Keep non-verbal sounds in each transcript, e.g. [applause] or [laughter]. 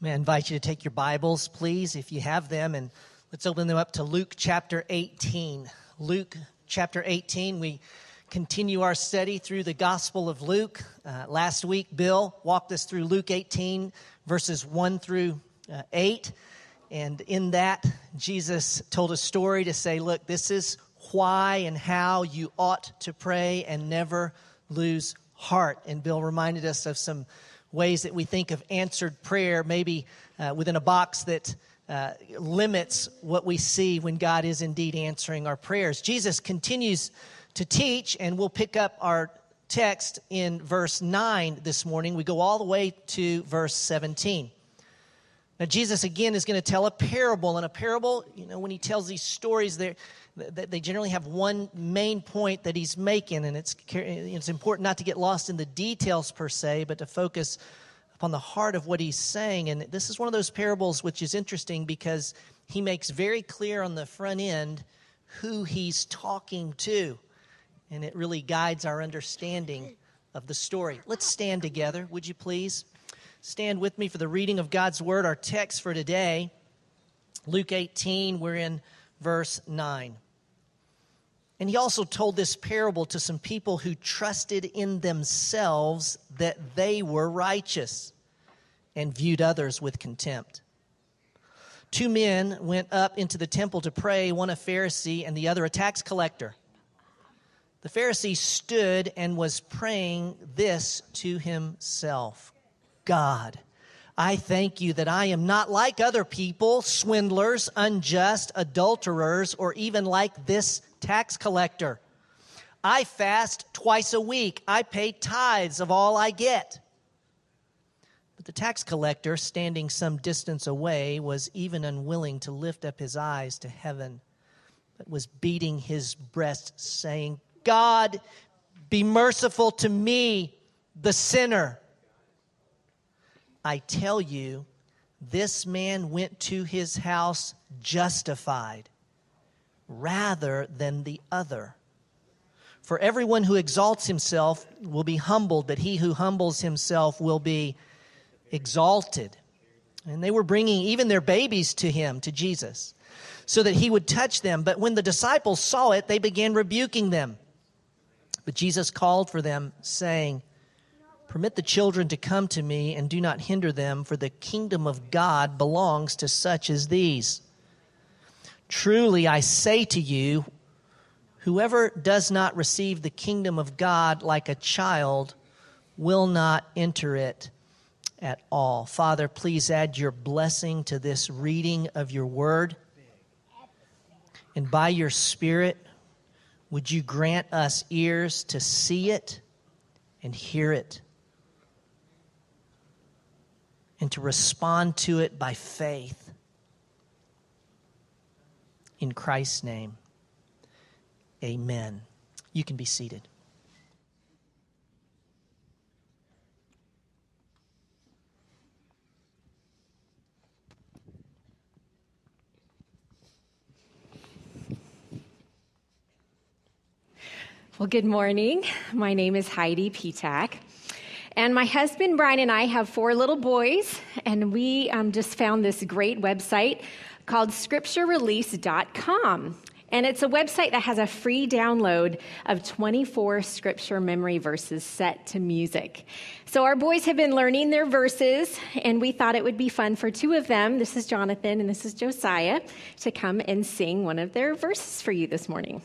I invite you to take your Bibles, please, if you have them, and let's open them up to Luke chapter 18. Luke chapter 18, we continue our study through the Gospel of Luke. Uh, last week, Bill walked us through Luke 18, verses 1 through uh, 8. And in that, Jesus told a story to say, look, this is why and how you ought to pray and never lose heart. And Bill reminded us of some ways that we think of answered prayer, maybe uh, within a box that uh, limits what we see when God is indeed answering our prayers. Jesus continues to teach, and we'll pick up our text in verse 9 this morning. We go all the way to verse 17. Now, Jesus again is going to tell a parable, and a parable, you know, when he tells these stories, they they generally have one main point that he's making, and it's it's important not to get lost in the details per se, but to focus upon the heart of what he's saying. And this is one of those parables which is interesting because he makes very clear on the front end who he's talking to, and it really guides our understanding of the story. Let's stand together, would you please? Stand with me for the reading of God's Word. Our text for today, Luke 18, we're in verse 9. And he also told this parable to some people who trusted in themselves that they were righteous and viewed others with contempt. Two men went up into the temple to pray, one a Pharisee and the other a tax collector. The Pharisee stood and was praying this to himself God, I thank you that I am not like other people, swindlers, unjust, adulterers, or even like this tax collector. I fast twice a week. I pay tithes of all I get. But the tax collector, standing some distance away, was even unwilling to lift up his eyes to heaven, but was beating his breast, saying, God, be merciful to me, the sinner. I tell you, this man went to his house justified rather than the other. For everyone who exalts himself will be humbled, but he who humbles himself will be exalted. And they were bringing even their babies to him, to Jesus, so that he would touch them. But when the disciples saw it, they began rebuking them. But Jesus called for them, saying, Permit the children to come to me and do not hinder them, for the kingdom of God belongs to such as these. Truly, I say to you, whoever does not receive the kingdom of God like a child will not enter it at all. Father, please add your blessing to this reading of your word. And by your Spirit, would you grant us ears to see it and hear it? and to respond to it by faith. In Christ's name, amen. You can be seated. Well, good morning. My name is Heidi Petak. And my husband Brian and I have four little boys, and we um, just found this great website called scripturerelease.com. And it's a website that has a free download of 24 scripture memory verses set to music. So our boys have been learning their verses, and we thought it would be fun for two of them, this is Jonathan and this is Josiah, to come and sing one of their verses for you this morning.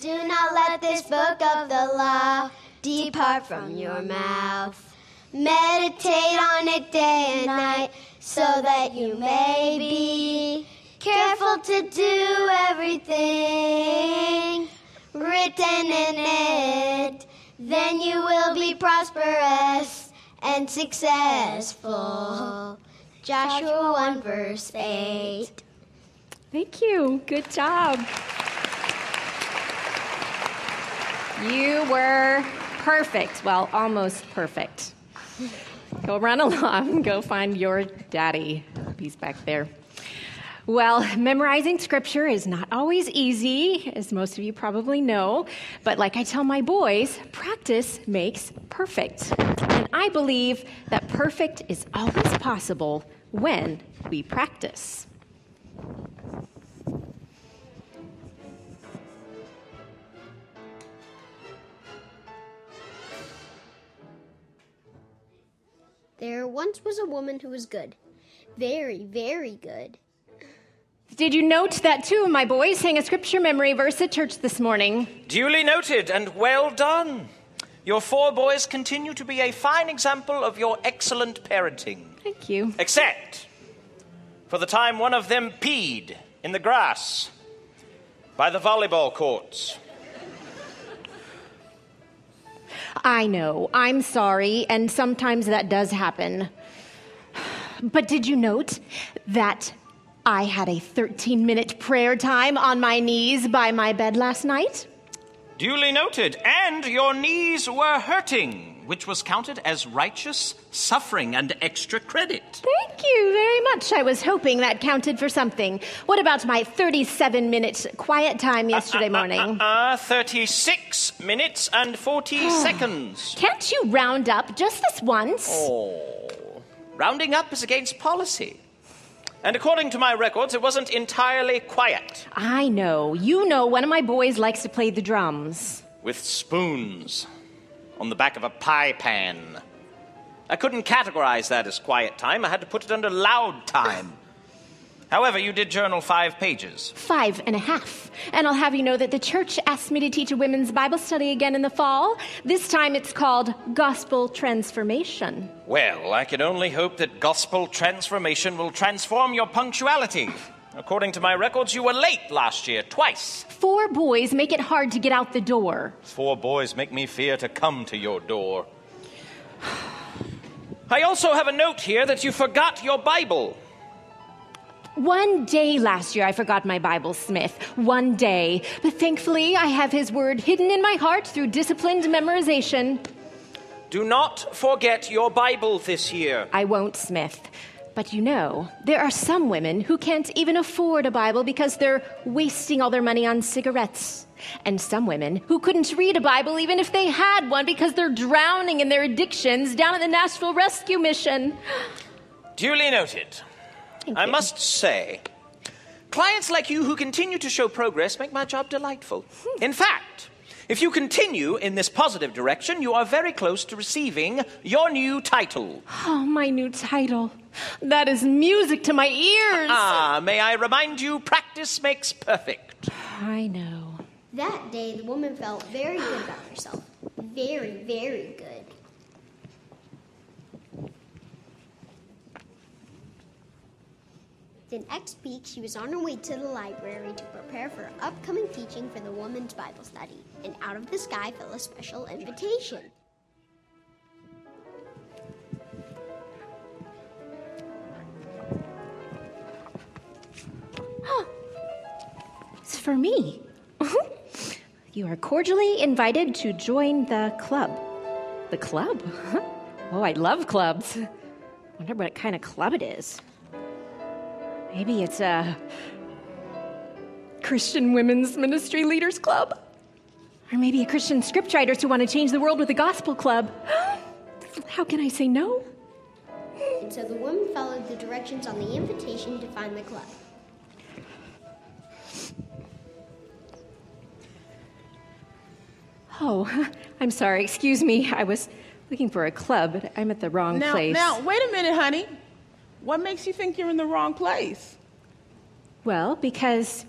Do not let this book of the law depart from your mouth. Meditate on it day and night so that you may be careful to do everything written in it. Then you will be prosperous and successful. Joshua 1 verse 8. Thank you. Good job. You were perfect. Well, almost perfect. Go run [laughs] along, go find your daddy. He's back there. Well, [laughs] memorizing scripture is not always easy, as most of you probably know. But like I tell my boys, practice makes perfect. And I believe that perfect is always possible when we practice. There once was a woman who was good. Very, very good. Did you note that two of my boys sang a scripture memory verse at church this morning? Duly noted and well done. Your four boys continue to be a fine example of your excellent parenting. Thank you. Except for the time one of them peed in the grass by the volleyball courts. I know. I'm sorry, and sometimes that does happen. [sighs] But did you note that I had a 13 minute prayer time on my knees by my bed last night? Duly noted. And your knees were hurting, which was counted as righteous suffering and extra credit. Thank you very much. I was hoping that counted for something. What about my 37 minute quiet time yesterday uh, uh, uh, morning? Uh, 36 minutes and 40 [sighs] seconds. Can't you round up just this once? Oh. Rounding up is against policy. And according to my records, it wasn't entirely quiet. I know. You know one of my boys likes to play the drums. With spoons on the back of a pie pan. I couldn't categorize that as quiet time. I had to put it under loud time. However, you did journal five pages. Five and a half. And I'll have you know that the church asked me to teach a women's Bible study again in the fall. This time it's called Gospel Transformation. Well, I can only hope that gospel transformation will transform your punctuality. According to my records, you were late last year, twice. Four boys make it hard to get out the door. Four boys make me fear to come to your door. [sighs] I also have a note here that you forgot your Bible. One day last year, I forgot my Bible, Smith. One day. But thankfully, I have his word hidden in my heart through disciplined memorization. Do not forget your Bible this year. I won't, Smith. But you know, there are some women who can't even afford a Bible because they're wasting all their money on cigarettes. And some women who couldn't read a Bible even if they had one because they're drowning in their addictions down at the Nashville Rescue Mission. Duly noted. Thank I you. must say, clients like you who continue to show progress make my job delightful. In fact, if you continue in this positive direction, you are very close to receiving your new title. Oh, my new title. That is music to my ears. Ah, may I remind you, practice makes perfect. I know. That day, the woman felt very good about herself. Very, very good. The next week, she was on her way to the library to prepare for upcoming teaching for the women's Bible study. And out of the sky fell a special invitation. It's for me. [laughs] you are cordially invited to join the club. The club? Oh, I love clubs. [laughs] Wonder what kind of club it is. Maybe it's a Christian Women's Ministry Leaders Club. Or maybe a Christian scriptwriters who want to change the world with a gospel club. [gasps] How can I say no? And so the woman followed the directions on the invitation to find the club. Oh, [laughs] I'm sorry. Excuse me. I was looking for a club, but I'm at the wrong Now, place. now, wait a minute, honey. What makes you think you're in the wrong place? Well, because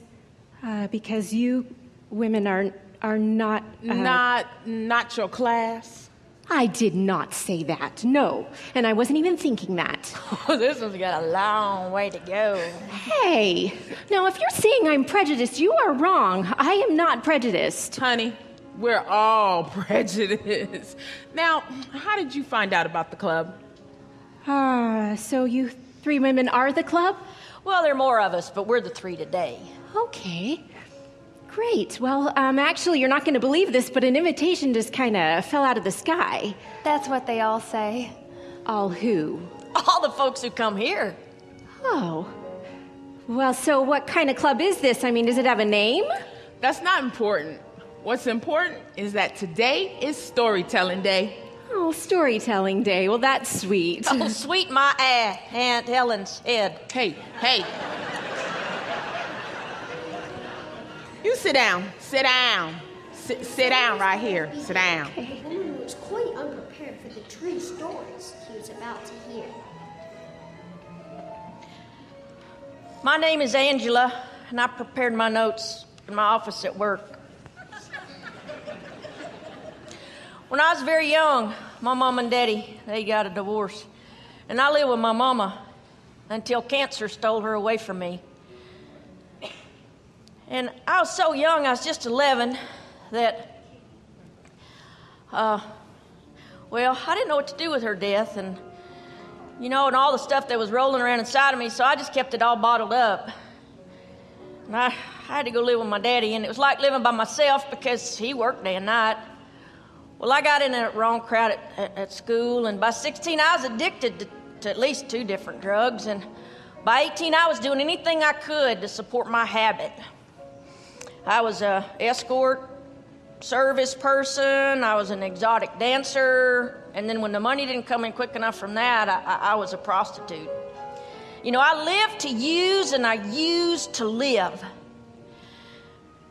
uh, because you women are are not. Uh, Not, not your class. I did not say that. No, and I wasn't even thinking that. [laughs] this one's got a long way to go. Hey, now if you're saying I'm prejudiced, you are wrong. I am not prejudiced. Honey, we're all [laughs] prejudiced. Now, how did you find out about the club? Ah, so you three women are the club? Well, there are more of us, but we're the three today. Okay. Great. Well, um, actually, you're not going to believe this, but an invitation just kind of fell out of the sky. That's what they all say. All who? All the folks who come here. Oh. Well, so what kind of club is this? I mean, does it have a name? That's not important. What's important is that today is storytelling day. Oh, storytelling day. Well, that's sweet. Oh, [laughs] sweet my ass, Aunt Helen's head. Hey, hey. You sit down. Sit down. Sit, sit down right here. Sit down. The was quite unprepared for the true stories he was about to hear. My name is Angela, and I prepared my notes in my office at work. When I was very young, my mom and daddy, they got a divorce. And I lived with my mama until cancer stole her away from me. And I was so young, I was just 11, that, uh, well, I didn't know what to do with her death. And you know, and all the stuff that was rolling around inside of me, so I just kept it all bottled up. And I, I had to go live with my daddy, and it was like living by myself because he worked day and night. Well, I got in the wrong crowd at, at, at school, and by 16, I was addicted to, to at least two different drugs, and by 18, I was doing anything I could to support my habit. I was a escort service person, I was an exotic dancer, and then when the money didn't come in quick enough from that, I, I, I was a prostitute. You know, I lived to use and I used to live.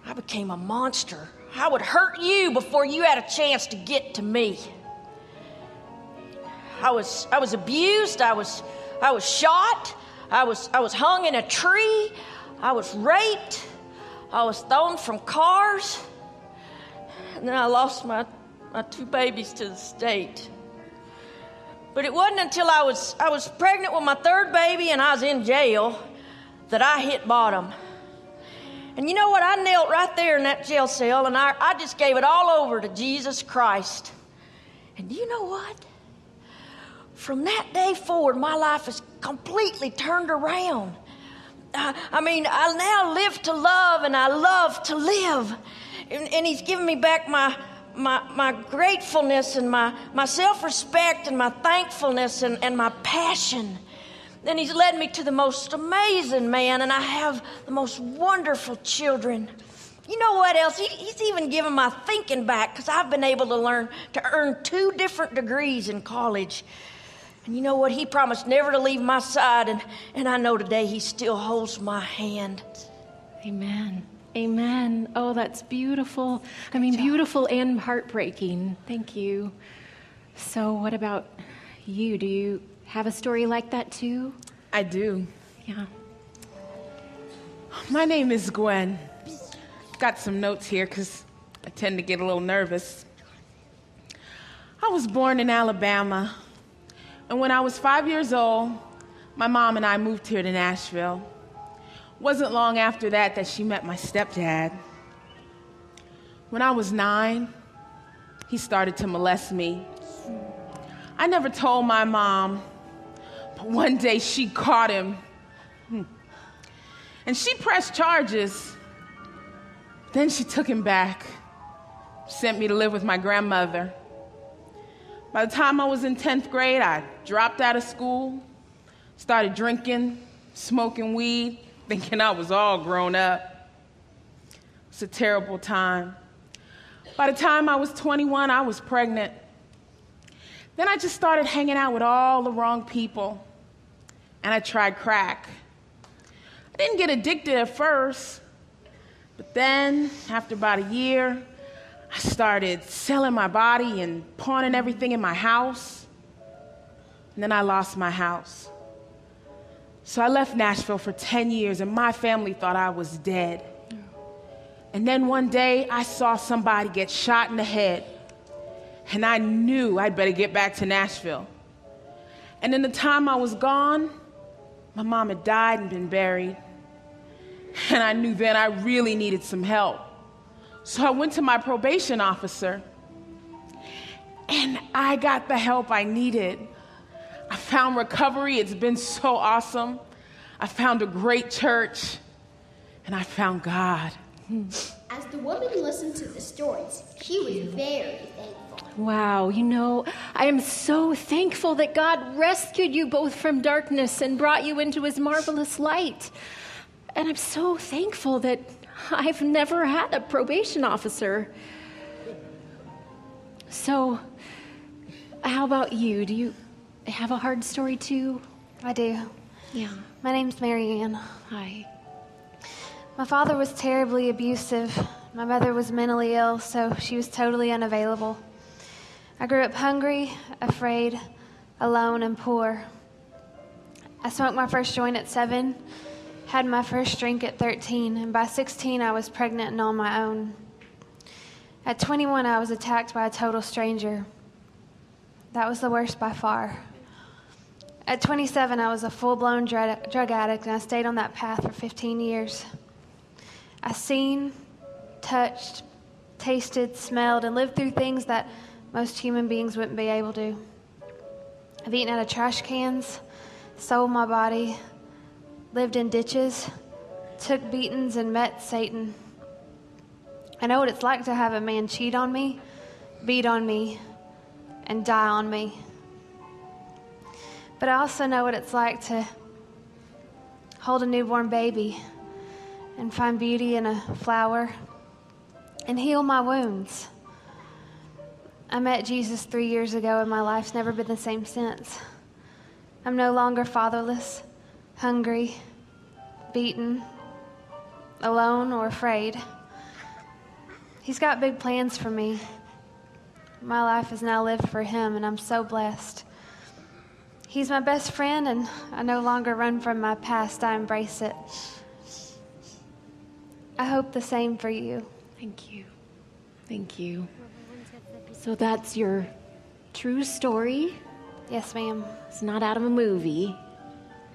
I became a monster. I would hurt you before you had a chance to get to me. I was, I was abused, I was, I was shot, I was, I was hung in a tree, I was raped, I was thrown from cars, and then I lost my, my two babies to the state. But it wasn't until I was, I was pregnant with my third baby and I was in jail that I hit bottom. And you know what? I knelt right there in that jail cell and I, I just gave it all over to Jesus Christ. And you know what? From that day forward, my life has completely turned around. I, I mean, I now live to love and I love to live. And, and He's given me back my, my, my gratefulness and my, my self respect and my thankfulness and, and my passion. Then he's led me to the most amazing man, and I have the most wonderful children. You know what else? He, he's even given my thinking back because I've been able to learn to earn two different degrees in college. And you know what? He promised never to leave my side, and, and I know today he still holds my hand. Amen. Amen. Oh, that's beautiful. I mean, beautiful and heartbreaking. Thank you. So, what about you? Do you have a story like that too? I do. Yeah. My name is Gwen. Got some notes here because I tend to get a little nervous. I was born in Alabama, and when I was five years old, my mom and I moved here to Nashville. Wasn't long after that that she met my stepdad. When I was nine, he started to molest me. I never told my mom, one day she caught him. And she pressed charges. Then she took him back, sent me to live with my grandmother. By the time I was in 10th grade, I dropped out of school, started drinking, smoking weed, [laughs] thinking I was all grown up. It's a terrible time. By the time I was 21, I was pregnant. Then I just started hanging out with all the wrong people, and I tried crack. I didn't get addicted at first, but then, after about a year, I started selling my body and pawning everything in my house. And then I lost my house. So I left Nashville for 10 years, and my family thought I was dead. And then one day, I saw somebody get shot in the head, and I knew I'd better get back to Nashville. And in the time I was gone, my mom had died and been buried. And I knew then I really needed some help. So I went to my probation officer, and I got the help I needed. I found recovery. It's been so awesome. I found a great church, and I found God. Hmm. As the woman listened to the stories, she was very thankful. Wow, you know, I am so thankful that God rescued you both from darkness and brought you into his marvelous light. And I'm so thankful that I've never had a probation officer. So, how about you? Do you have a hard story too? I do. Yeah. My name's Marianne. Hi. My father was terribly abusive. My mother was mentally ill, so she was totally unavailable. I grew up hungry, afraid, alone, and poor. I smoked my first joint at seven, had my first drink at 13, and by 16, I was pregnant and on my own. At 21, I was attacked by a total stranger. That was the worst by far. At 27, I was a full blown drug, addict, and I stayed on that path for 15 years. I seen, touched, tasted, smelled, and lived through things that most human beings wouldn't be able to. I've eaten out of trash cans, sold my body, lived in ditches, took beatings, and met Satan. I know what it's like to have a man cheat on me, beat on me, and die on me. But I also know what it's like to hold a newborn baby and find beauty in a flower and heal my wounds. I met Jesus three years ago, and my life's never been the same since. I'm no longer fatherless, hungry, beaten, alone, or afraid. He's got big plans for me. My life is now lived for Him, and I'm so blessed. He's my best friend, and I no longer run from my past, I embrace it. I hope the same for you. Thank you. Thank you. So that's your true story. Yes, ma'am. It's not out of a movie.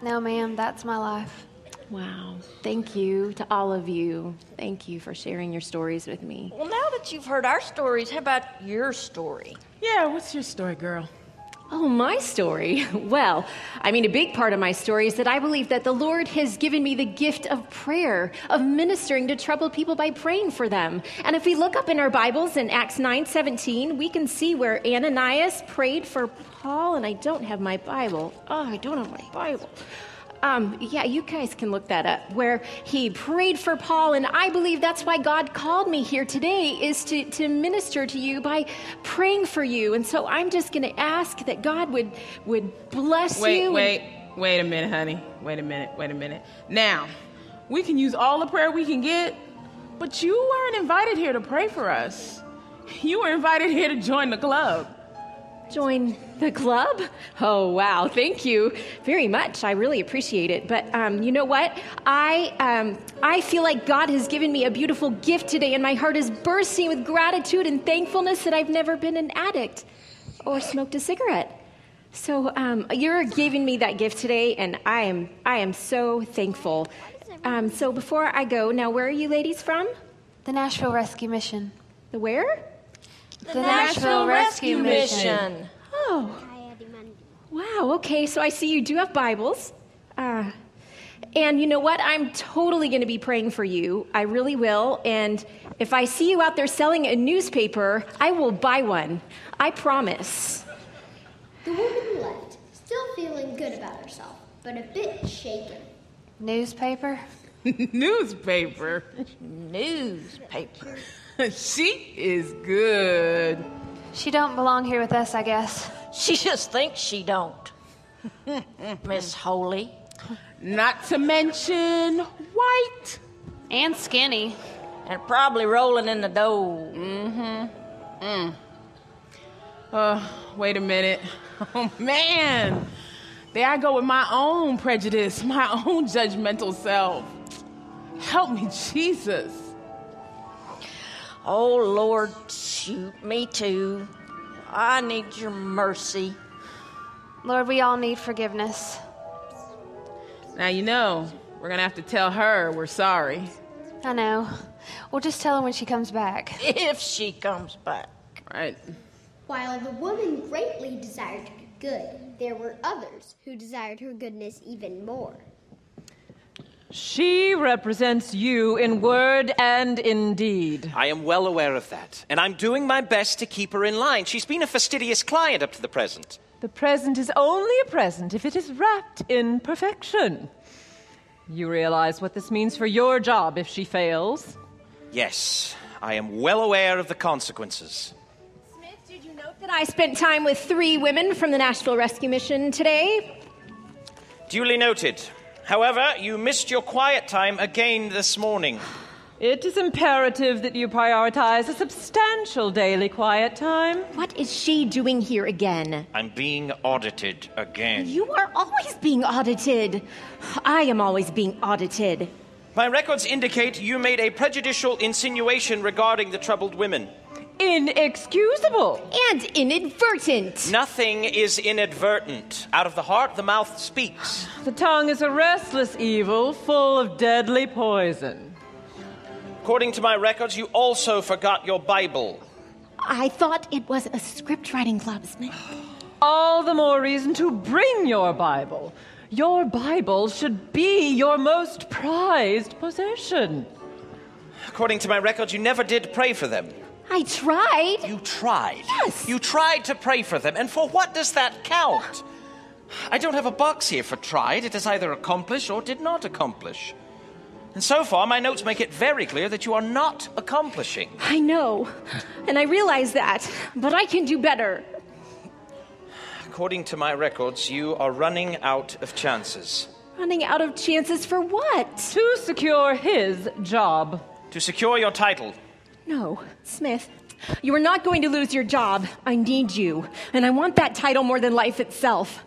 No, ma'am, that's my life. Wow. Thank you to all of you. Thank you for sharing your stories with me. Well, now that you've heard our stories, how about your story? Yeah, what's your story, girl? Oh, my story. [laughs] Well, I mean, a big part of my story is that I believe that the Lord has given me the gift of prayer, of ministering to troubled people by praying for them. And if we look up in our Bibles in Acts 9 17, we can see where Ananias prayed for Paul, and I don't have my Bible. Oh, I don't have my Bible. Um, yeah, you guys can look that up. Where he prayed for Paul, and I believe that's why God called me here today is to, to minister to you by praying for you. And so I'm just going to ask that God would would bless Wait, you. wait, wait wait a minute, honey. Wait a minute, wait a minute. Now, we can use all the prayer we can get, but you weren't invited here to pray for us. You were invited here to join the club. Join the club? Oh, wow. Thank you very much. I really appreciate it. But um, you know what? I, um, I feel like God has given me a beautiful gift today, and my heart is bursting with gratitude and thankfulness that I've never been an addict or smoked a cigarette. So um, you're giving me that gift today, and I am, I am so thankful. Um, so before I go, now where are you ladies from? The Nashville Rescue Mission. The where? The, Nashville, Rescue, Mission. Oh. Wow, okay, so I see you do have Bibles. Uh, and you know what? I'm totally going to be praying for you. I really will. And if I see you out there selling a newspaper, I will buy one. I promise. The woman left, still feeling good about herself, but a bit shaken. Newspaper? [laughs] Newspaper. Newspaper. [laughs] she is good. She don't belong here with us, I guess. She just thinks she don't. [laughs] Miss Holy. Not to mention white. And skinny. And probably rolling in the dough. Mm hmm. Mm hmm. Uh, wait a minute. [laughs] Oh man. There I go with my own prejudice, my own judgmental self. Help me, Jesus. Oh, Lord, shoot me too. I need your mercy. Lord, we all need forgiveness. Now you know, we're gonna have to tell her we're sorry. I know. We'll just tell her when she comes back. [laughs] If she comes back. Right. While the woman greatly desired to be good, there were others who desired her goodness even more. She represents you in word and in deed. I am well aware of that, and I'm doing my best to keep her in line. She's been a fastidious client up to the present. The present is only a present if it is wrapped in perfection. You realize what this means for your job if she fails? Yes, I am well aware of the consequences. Smith, did you note that I spent time with three women from the Nashville Rescue Mission today? Duly noted. However, you missed your quiet time again this morning. It is imperative that you prioritize a substantial daily quiet time. What is she doing here again? I'm being audited again. You are always being audited. I am always being audited. My records indicate you made a prejudicial insinuation regarding the troubled women. Inexcusable. And inadvertent. Nothing is inadvertent. Out of the heart, the mouth speaks. The tongue is a restless evil full of deadly poison. According to my records, you also forgot your Bible. I thought it was a script writing club, Smith. All the more reason to bring your Bible. Your Bible should be your most prized possession. According to my records, you never did pray for them. I tried. You tried. Yes. You tried to pray for them, and for what does that count? I don't have a box here for tried. It is either accomplish or did not accomplish. And so far, my notes make it very clear that you are not accomplishing. I know. And I realize that. But I can do better. According to my records, you are running out of chances. Running out of chances for what? To secure his job. To secure your title, No, Smith. You are not going to lose your job. I need you. And I want that title more than life itself.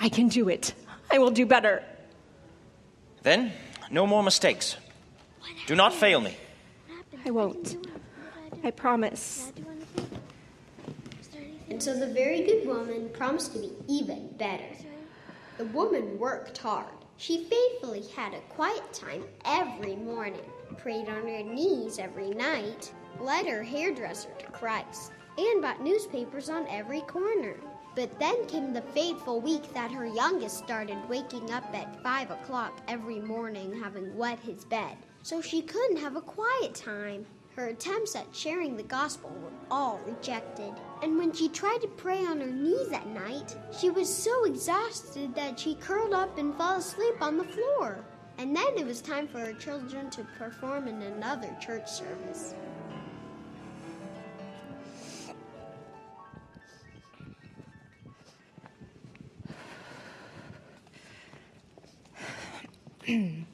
I can do it. I will do better. then no more mistakes. Do not fail me. I won't. I promise. And so the very good woman promised to be even better. The woman worked hard. She faithfully had a quiet time every morning, prayed on her knees every night, led her hairdresser to Christ, and bought newspapers on every corner. But then came the fateful week that her youngest started waking up at five o'clock every morning having wet his bed, so she couldn't have a quiet time. Her attempts at sharing the gospel were all rejected. And when she tried to pray on her knees at night, she was so exhausted that she curled up and fell asleep on the floor. And then it was time for her children to perform in another church service. [clears throat]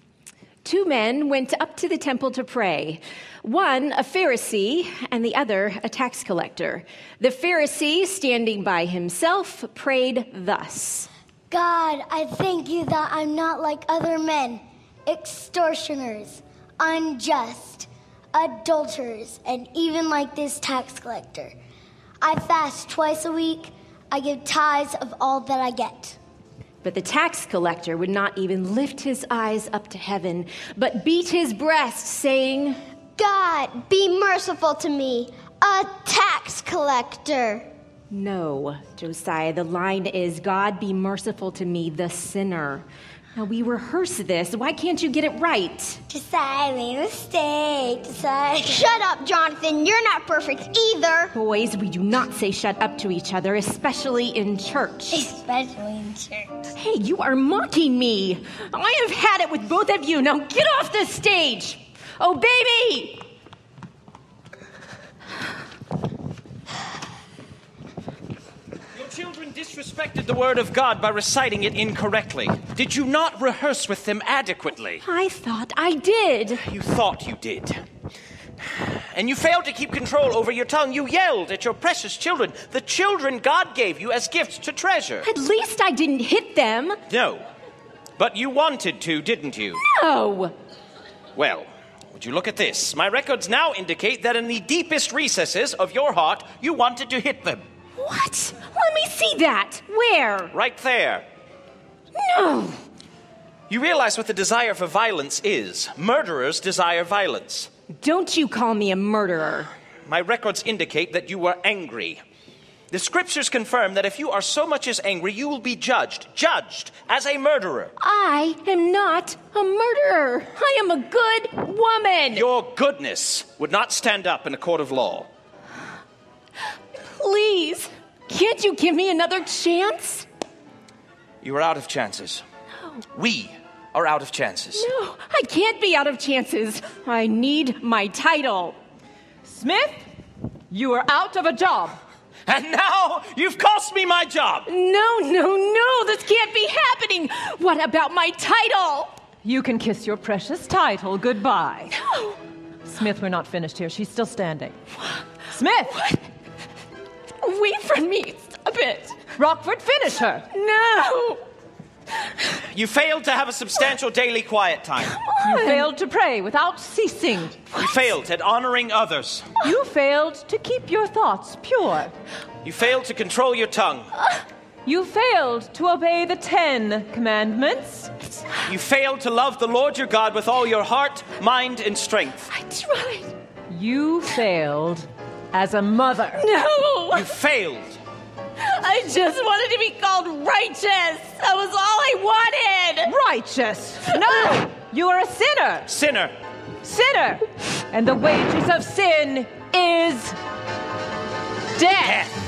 Two men went up to the temple to pray. One, a Pharisee, and the other, a tax collector. The Pharisee, standing by himself, prayed thus God, I thank you that I'm not like other men, extortioners, unjust, adulterers, and even like this tax collector. I fast twice a week. I give tithes of all that I get. But the tax collector would not even lift his eyes up to heaven, but beat his breast, saying, God, be merciful to me, a tax collector. No, Josiah, the line is, God be merciful to me, the sinner. Now we rehearse this. Why can't you get it right? Decide, made a mistake. Decide. [laughs] Shut up, Jonathan. You're not perfect either. Boys, we do not say shut up to each other, especially in church. Especially in church. Hey, you are mocking me. I have had it with both of you. Now get off the stage. Oh, baby! Your children disrespected the word of God by reciting it incorrectly. Did you not rehearse with them adequately? I thought I did. You thought you did. And you failed to keep control over your tongue. You yelled at your precious children, the children God gave you as gifts to treasure. At least I didn't hit them. No. But you wanted to, didn't you? No. Well, would you look at this? My records now indicate that in the deepest recesses of your heart, you wanted to hit them. What? Let me see that. Where? Right there. No. You realize what the desire for violence is. Murderers desire violence. Don't you call me a murderer. My records indicate that you were angry. The scriptures confirm that if you are so much as angry, you will be judged, judged as a murderer. I am not a murderer. I am a good woman. Your goodness would not stand up in a court of law. Please, can't you give me another chance? You are out of chances. No. We are out of chances. No, I can't be out of chances. I need my title. Smith, you are out of a job. And now you've cost me my job. No, no, no, this can't be happening. What about my title? You can kiss your precious title goodbye. No. Smith, we're not finished here. She's still standing. Smith! Wait for me. Stop it. Rockford, finish her. No. You failed to have a substantial daily quiet time. You failed to pray without ceasing. You failed at honoring others. You failed to keep your thoughts pure. You failed to control your tongue. You failed to obey the Ten Commandments. You failed to love the Lord your God with all your heart, mind, and strength. I tried. You failed as a mother. No. You failed. I just wanted to be called righteous. That was all I wanted. Righteous. No, [laughs] you are a sinner. Sinner. Sinner. And the wages of sin is death. Death.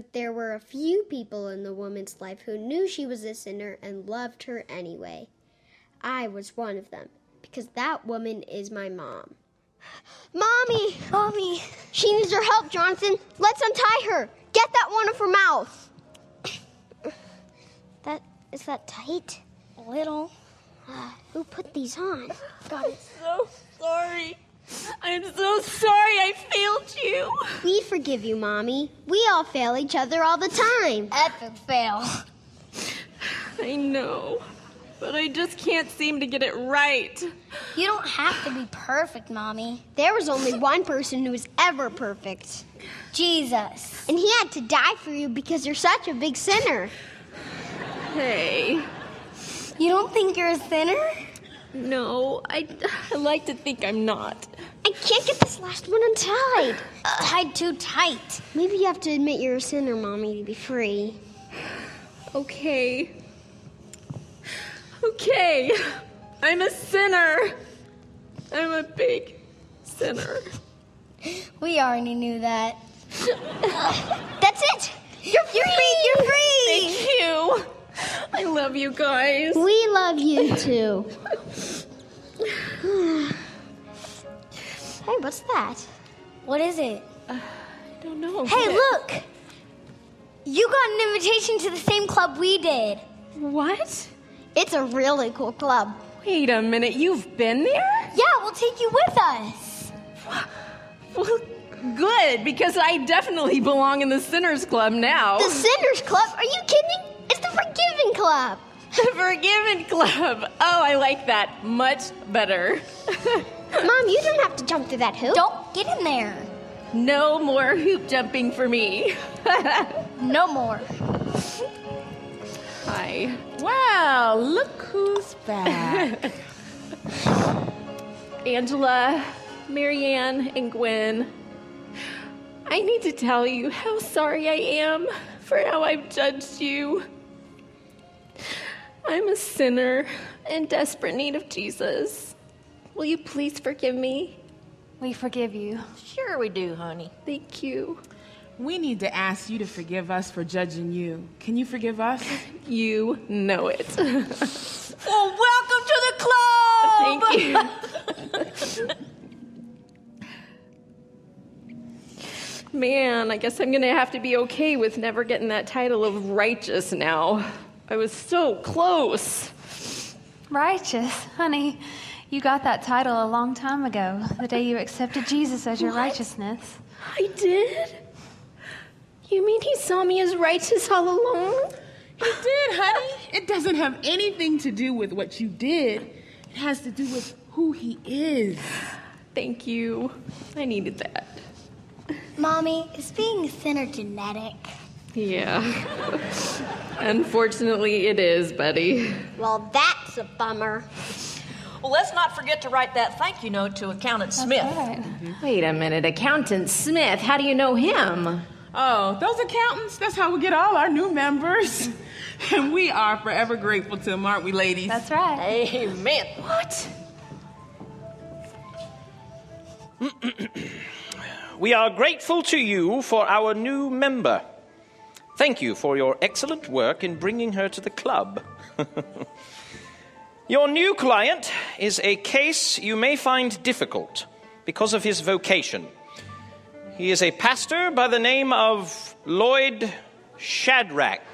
But there were a few people in the woman's life who knew she was a sinner and loved her anyway. I was one of them because that woman is my mom. Mommy! Mommy! She needs your help, Jonathan. Let's untie her. Get that one of her mouth. That is that tight? A little. Uh, who put these on? God, I'm so sorry. I'm so sorry I failed you. We forgive you, Mommy. We all fail each other all the time. Epic fail. I know, but I just can't seem to get it right. You don't have to be perfect, Mommy. There was only [laughs] one person who was ever perfect. Jesus. And he had to die for you because you're such a big sinner. Hey, You don't think you're a sinner? No, I, I like to think I'm not. I can't get this last one untied. Tied too tight. Maybe you have to admit you're a sinner, Mommy, to be free. Okay. Okay. I'm a sinner. I'm a big sinner. We already knew that. [laughs] That's it! You're free! You're free! Thank you. [laughs] I love you guys. We love you too. hey, what's that? What is it? Uh, I don't know. Hey, look! You got an invitation to the same club we did. What? It's a really cool club. Wait a minute. You've been there? Yeah, we'll take you with us. Well, good, because I definitely belong in the Sinners Club now. The Sinners Club? Are you kidding? It's the Forgiving Club. [laughs] The Forgiven Club. Oh, I like that much better. [laughs] Mom, you don't have to jump through that hoop. Don't get in there. No more hoop jumping for me. [laughs] No more. Hi. Wow, look who's back. Angela, Marianne, and Gwen. I need to tell you how sorry I am for how I've judged you. I'm a sinner in desperate need of Jesus. Will you please forgive me? We forgive you. Sure, we do, honey. Thank you. we need to ask you to forgive us for judging you. Can you forgive us? [laughs] You know it. [laughs] Well, welcome to the club! Thank you. [laughs] Man, I guess I'm gonna have to be okay with never getting that title of righteous now. I was so close. Righteous. Honey, you got that title a long time ago, the day you accepted Jesus as your righteousness. I did? You mean he saw me as righteous all along? He did, honey. It doesn't have anything to do with what you did. It has to do with who he is. Thank you. I needed that. Mommy, is being a sinner genetic? Yeah. Unfortunately, it is, buddy. Well, that's a bummer. Well, let's not forget to write that thank you note to Accountant Smith. Mm-hmm. Wait a minute, Accountant Smith, how do you know him? Oh, those accountants, that's how we get all our new members. [laughs] And we are forever grateful to them, aren't we, ladies? That's right. Amen. What? [clears throat] We are grateful to you for our new member. Thank you for your excellent work in bringing her to the club. [laughs] your new client is a case you may find difficult because of his vocation. He is a pastor by the name of Lloyd Shadrach.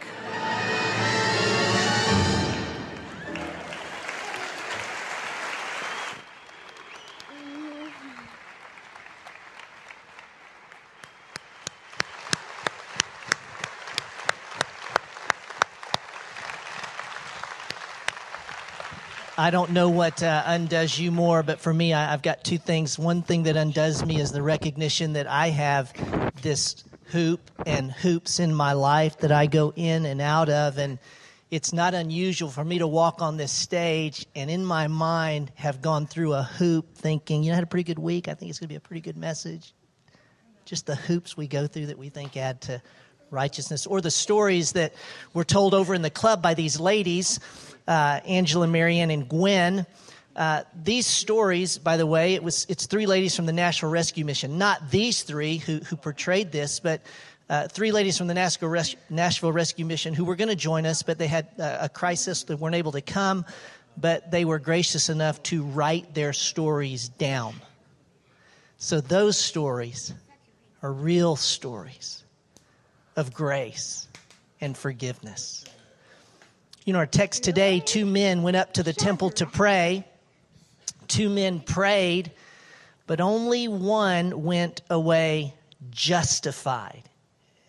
I don't know what uh, undoes you more, but for me, I, I've got two things. One thing that undoes me is the recognition that I have this hoop and hoops in my life that I go in and out of. And it's not unusual for me to walk on this stage and in my mind have gone through a hoop thinking, you know, I had a pretty good week. I think it's going to be a pretty good message. Just the hoops we go through that we think add to righteousness, or the stories that were told over in the club by these ladies, uh, Angela, Marianne, and Gwen. Uh, these stories, by the way, it was it's three ladies from the National Rescue Mission, not these three who who portrayed this, but uh, three ladies from the Nashville, Res- Nashville Rescue Mission who were going to join us, but they had uh, a crisis; they weren't able to come. But they were gracious enough to write their stories down. So those stories are real stories of grace and forgiveness. You know, our text today two men went up to the temple to pray. Two men prayed, but only one went away justified.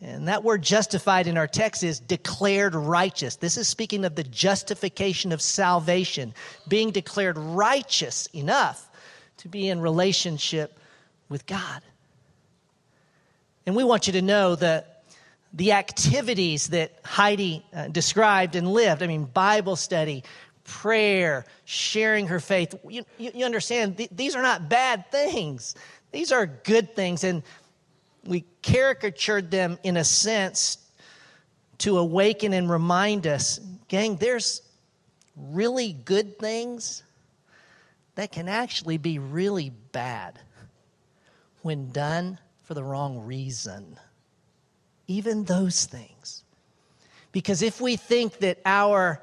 And that word justified in our text is declared righteous. This is speaking of the justification of salvation, being declared righteous enough to be in relationship with God. And we want you to know that the activities that Heidi uh, described and lived. I mean, Bible study, prayer, sharing her faith. You, you, understand, th- these are not bad things, these are good things. And we caricatured them in a sense to awaken and remind us gang, there's really good things that can actually be really bad when done for the wrong reason even those things. Because if we think that our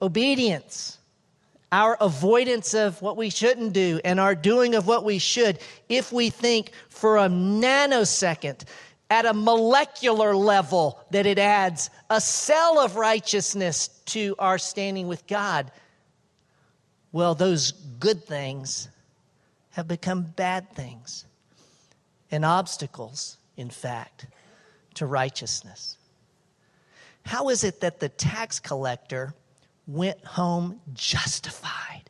obedience, our avoidance of what we shouldn't do, and our doing of what we should, if we think for a nanosecond, at a molecular level, that it adds a cell of righteousness to our standing with God, well, those good things have become bad things and obstacles, in fact to righteousness. How is it that the tax collector went home justified?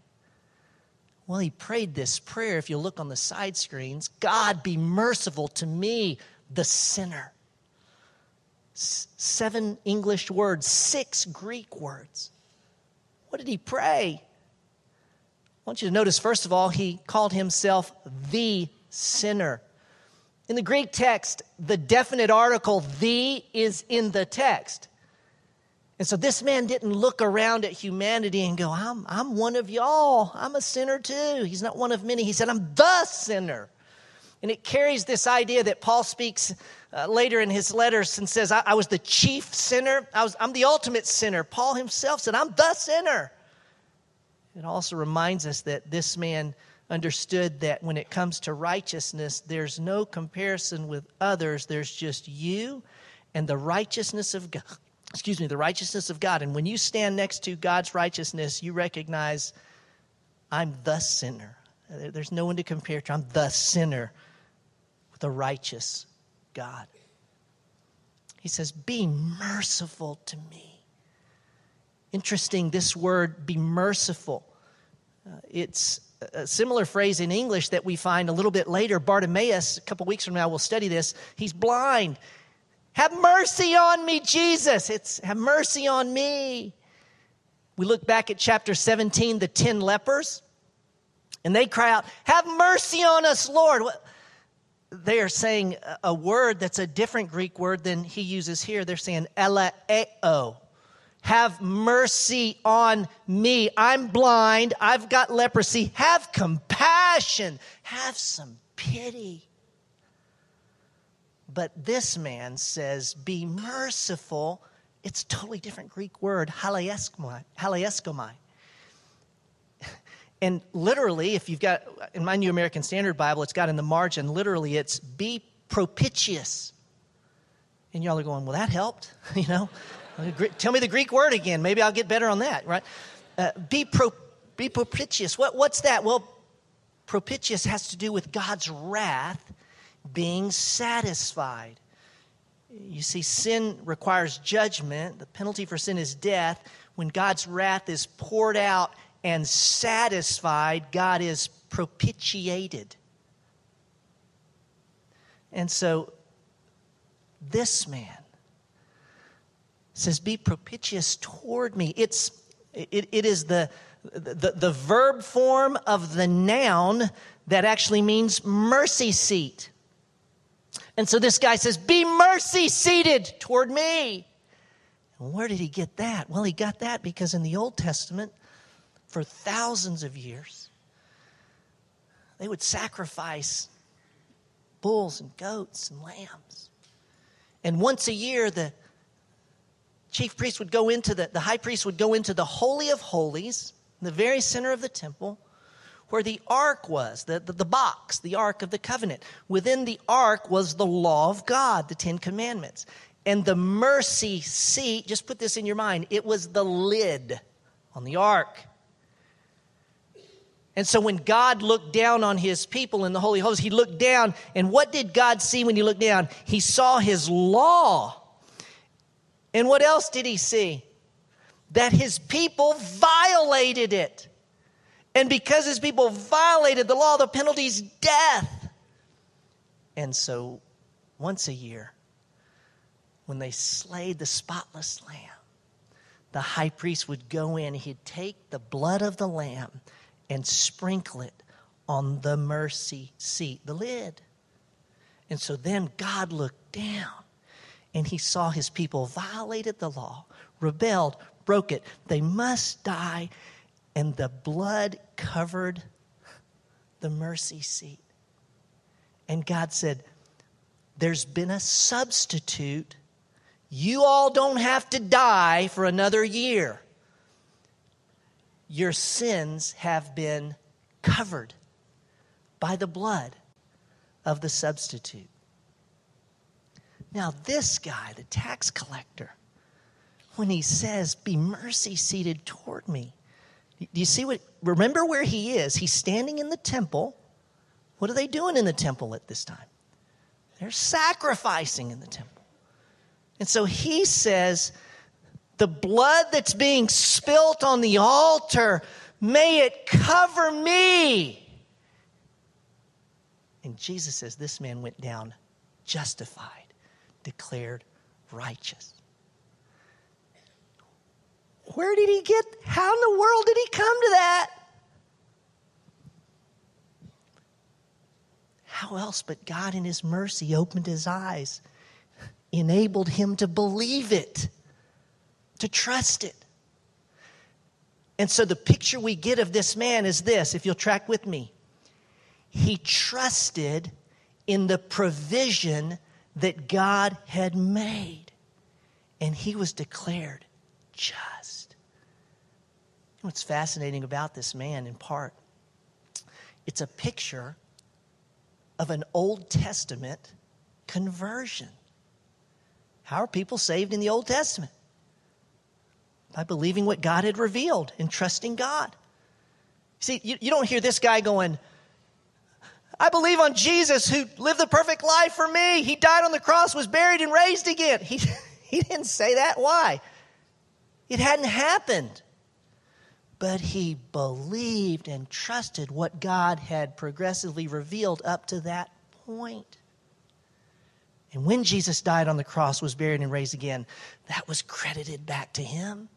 Well, he prayed this prayer. If you look on the side screens, God be merciful to me, the sinner. S- seven English words, six Greek words. What did he pray? I want you to notice, first of all, he called himself the sinner. In the Greek text, the definite article, the, is in the text. And so this man didn't look around at humanity and go, I'm, I'm one of y'all. I'm a sinner too. He's not one of many. He said, I'm the sinner. And it carries this idea that Paul speaks uh, later in his letters and says, I, I was the chief sinner. I was, I'm the ultimate sinner. Paul himself said, I'm the sinner. It also reminds us that this man understood that when it comes to righteousness, there's no comparison with others. There's just you and the righteousness of God. Excuse me, the righteousness of God. And when you stand next to God's righteousness, you recognize, I'm the sinner. There's no one to compare to. I'm the sinner with a righteous God. He says, Be merciful to me. Interesting, this word, be merciful. Uh, it's a similar phrase in English that we find a little bit later. Bartimaeus, a couple weeks from now, we'll study this. He's blind. Have mercy on me, Jesus. It's have mercy on me. We look back at chapter 17, the 10 lepers, and they cry out, Have mercy on us, Lord. They are saying a word that's a different Greek word than he uses here. They're saying, Eleeo. Have mercy on me. I'm blind. I've got leprosy. Have compassion. Have some pity. But this man says, Be merciful. It's a totally different Greek word, hilaskomai. And literally, if you've got, in my New American Standard Bible, it's got in the margin, literally, it's be propitious. And y'all are going, well, that helped, [laughs] you know? Tell me the Greek word again. Maybe I'll get better on that, right? Uh, be, pro, be propitious. What, what's that? Well, propitious has to do with God's wrath being satisfied. You see, sin requires judgment. The penalty for sin is death. When God's wrath is poured out and satisfied, God is propitiated. And so, this man says, Be propitious toward me. It's, it, it is the, the, the verb form of the noun that actually means mercy seat. And so this guy says, Be mercy seated toward me. And where did he get that? Well, he got that because in the Old Testament, for thousands of years, they would sacrifice bulls and goats and lambs. And once a year, the chief priest would go into the, the high priest would go into the Holy of Holies, the very center of the temple, where the ark was, the, the, the, box, the ark of the covenant. Within the ark was the law of God, the Ten Commandments. And the mercy seat, just put this in your mind, it was the lid on the ark. And so when God looked down on his people in the Holy Host, he looked down, and what did God see when he looked down? He saw his law. And what else did he see? That his people violated it. And because his people violated the law, the penalty is death. And so, once a year, when they slayed the spotless lamb, the high priest would go in, he'd take the blood of the lamb and sprinkle it on the mercy seat, the lid. And so then God looked down and he saw his people violated the law, rebelled, broke it. They must die and the blood covered the mercy seat. And God said, There's been a substitute. You all don't have to die for another year. Your sins have been covered by the blood of the substitute. Now, this guy, the tax collector, when he says, Be mercy seated toward me, do you see what? Remember where he is. He's standing in the temple. What are they doing in the temple at this time? They're sacrificing in the temple. And so he says, The blood that's being spilt on the altar, may it cover me. And Jesus says, This man went down justified, declared righteous. Where did he get? How in the world did he come to that? How else but God in his mercy opened his eyes, enabled him to believe it, to trust it. And so the picture we get of this man is this, if you'll track with me. He trusted in the provision that God had made, and he was declared just what's fascinating about this man, in part? It's a picture of an Old Testament conversion. How are people saved in the Old Testament? By believing what God had revealed and trusting God. See, you, you don't hear this guy going, I believe on Jesus who lived the perfect life for me. He died on the cross, was buried, and raised again. He, [laughs] he didn't say that. Why? It hadn't happened but he believed and trusted what God had progressively revealed up to that point. And when Jesus died on the cross, was buried, and raised again, that was credited back to him.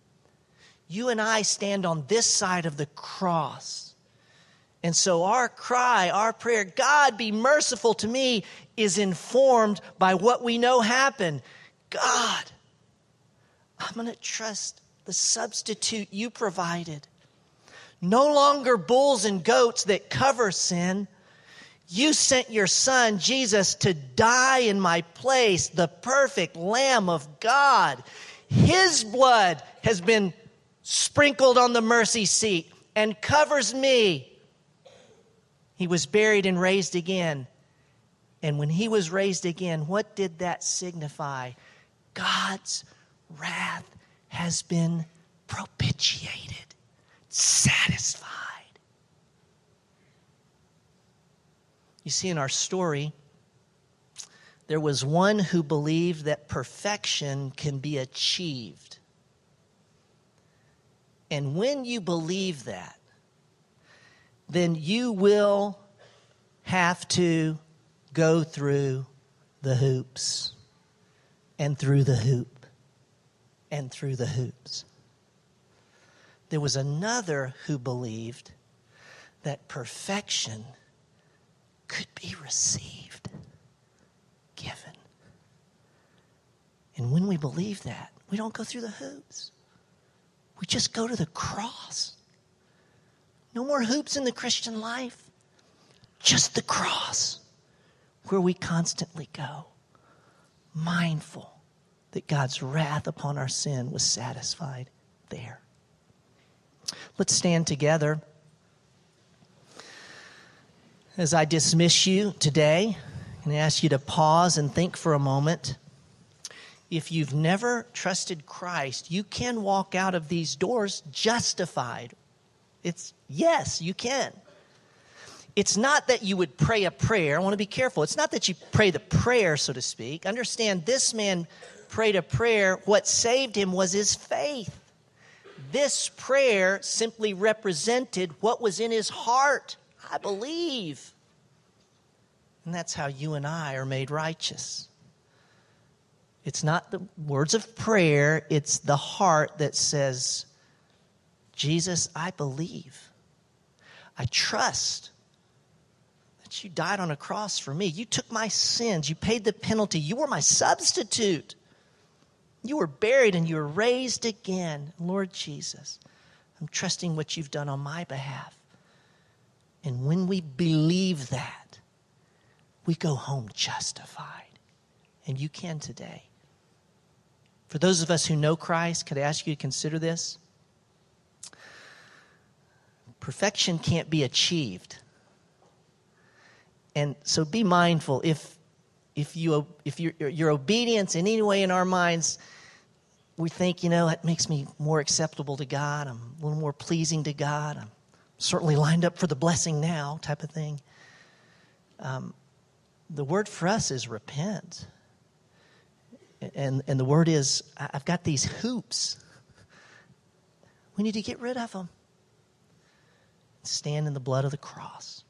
You and I stand on this side of the cross. And so our cry, our prayer, God be merciful to me, is informed by what we know happened. God, I'm going to trust the substitute you provided. No longer bulls and goats that cover sin. You sent your son, Jesus, to die in my place, the perfect Lamb of God. His blood has been sprinkled on the mercy seat and covers me. He was buried and raised again. And when he was raised again, what did that signify? God's wrath has been propitiated, satisfied. You see, in our story, there was one who believed that perfection can be achieved. And when you believe that, then you will have to go through the hoops and through the hoop and through the hoops. There was another who believed that perfection could be received, given. And when we believe that, we don't go through the hoops. We just go to the cross. No more hoops in the Christian life, just the cross where we constantly go, mindful that God's wrath upon our sin was satisfied there. Let's stand together. As I dismiss you today and ask you to pause and think for a moment, if you've never trusted Christ, you can walk out of these doors justified. It's yes, you can. It's not that you would pray a prayer. I want to be careful. It's not that you pray the prayer, so to speak. Understand this man prayed a prayer. What saved him was his faith. This prayer simply represented what was in his heart. I believe. And that's how you and I are made righteous. It's not the words of prayer, it's the heart that says, Jesus, I believe. I trust that you died on a cross for me. You took my sins, you paid the penalty, you were my substitute. You were buried and you were raised again. Lord Jesus, I'm trusting what you've done on my behalf. And when we believe that, we go home justified. And you can today. For those of us who know Christ, could I ask you to consider this? Perfection can't be achieved. And so be mindful if if you if your your obedience in any way in our minds we think, you know, that makes me more acceptable to God, I'm a little more pleasing to God, I'm certainly lined up for the blessing now type of thing. Um, the word for us is repent. And, and the word is, I've got these hoops. We need to get rid of them. Stand in the blood of the cross.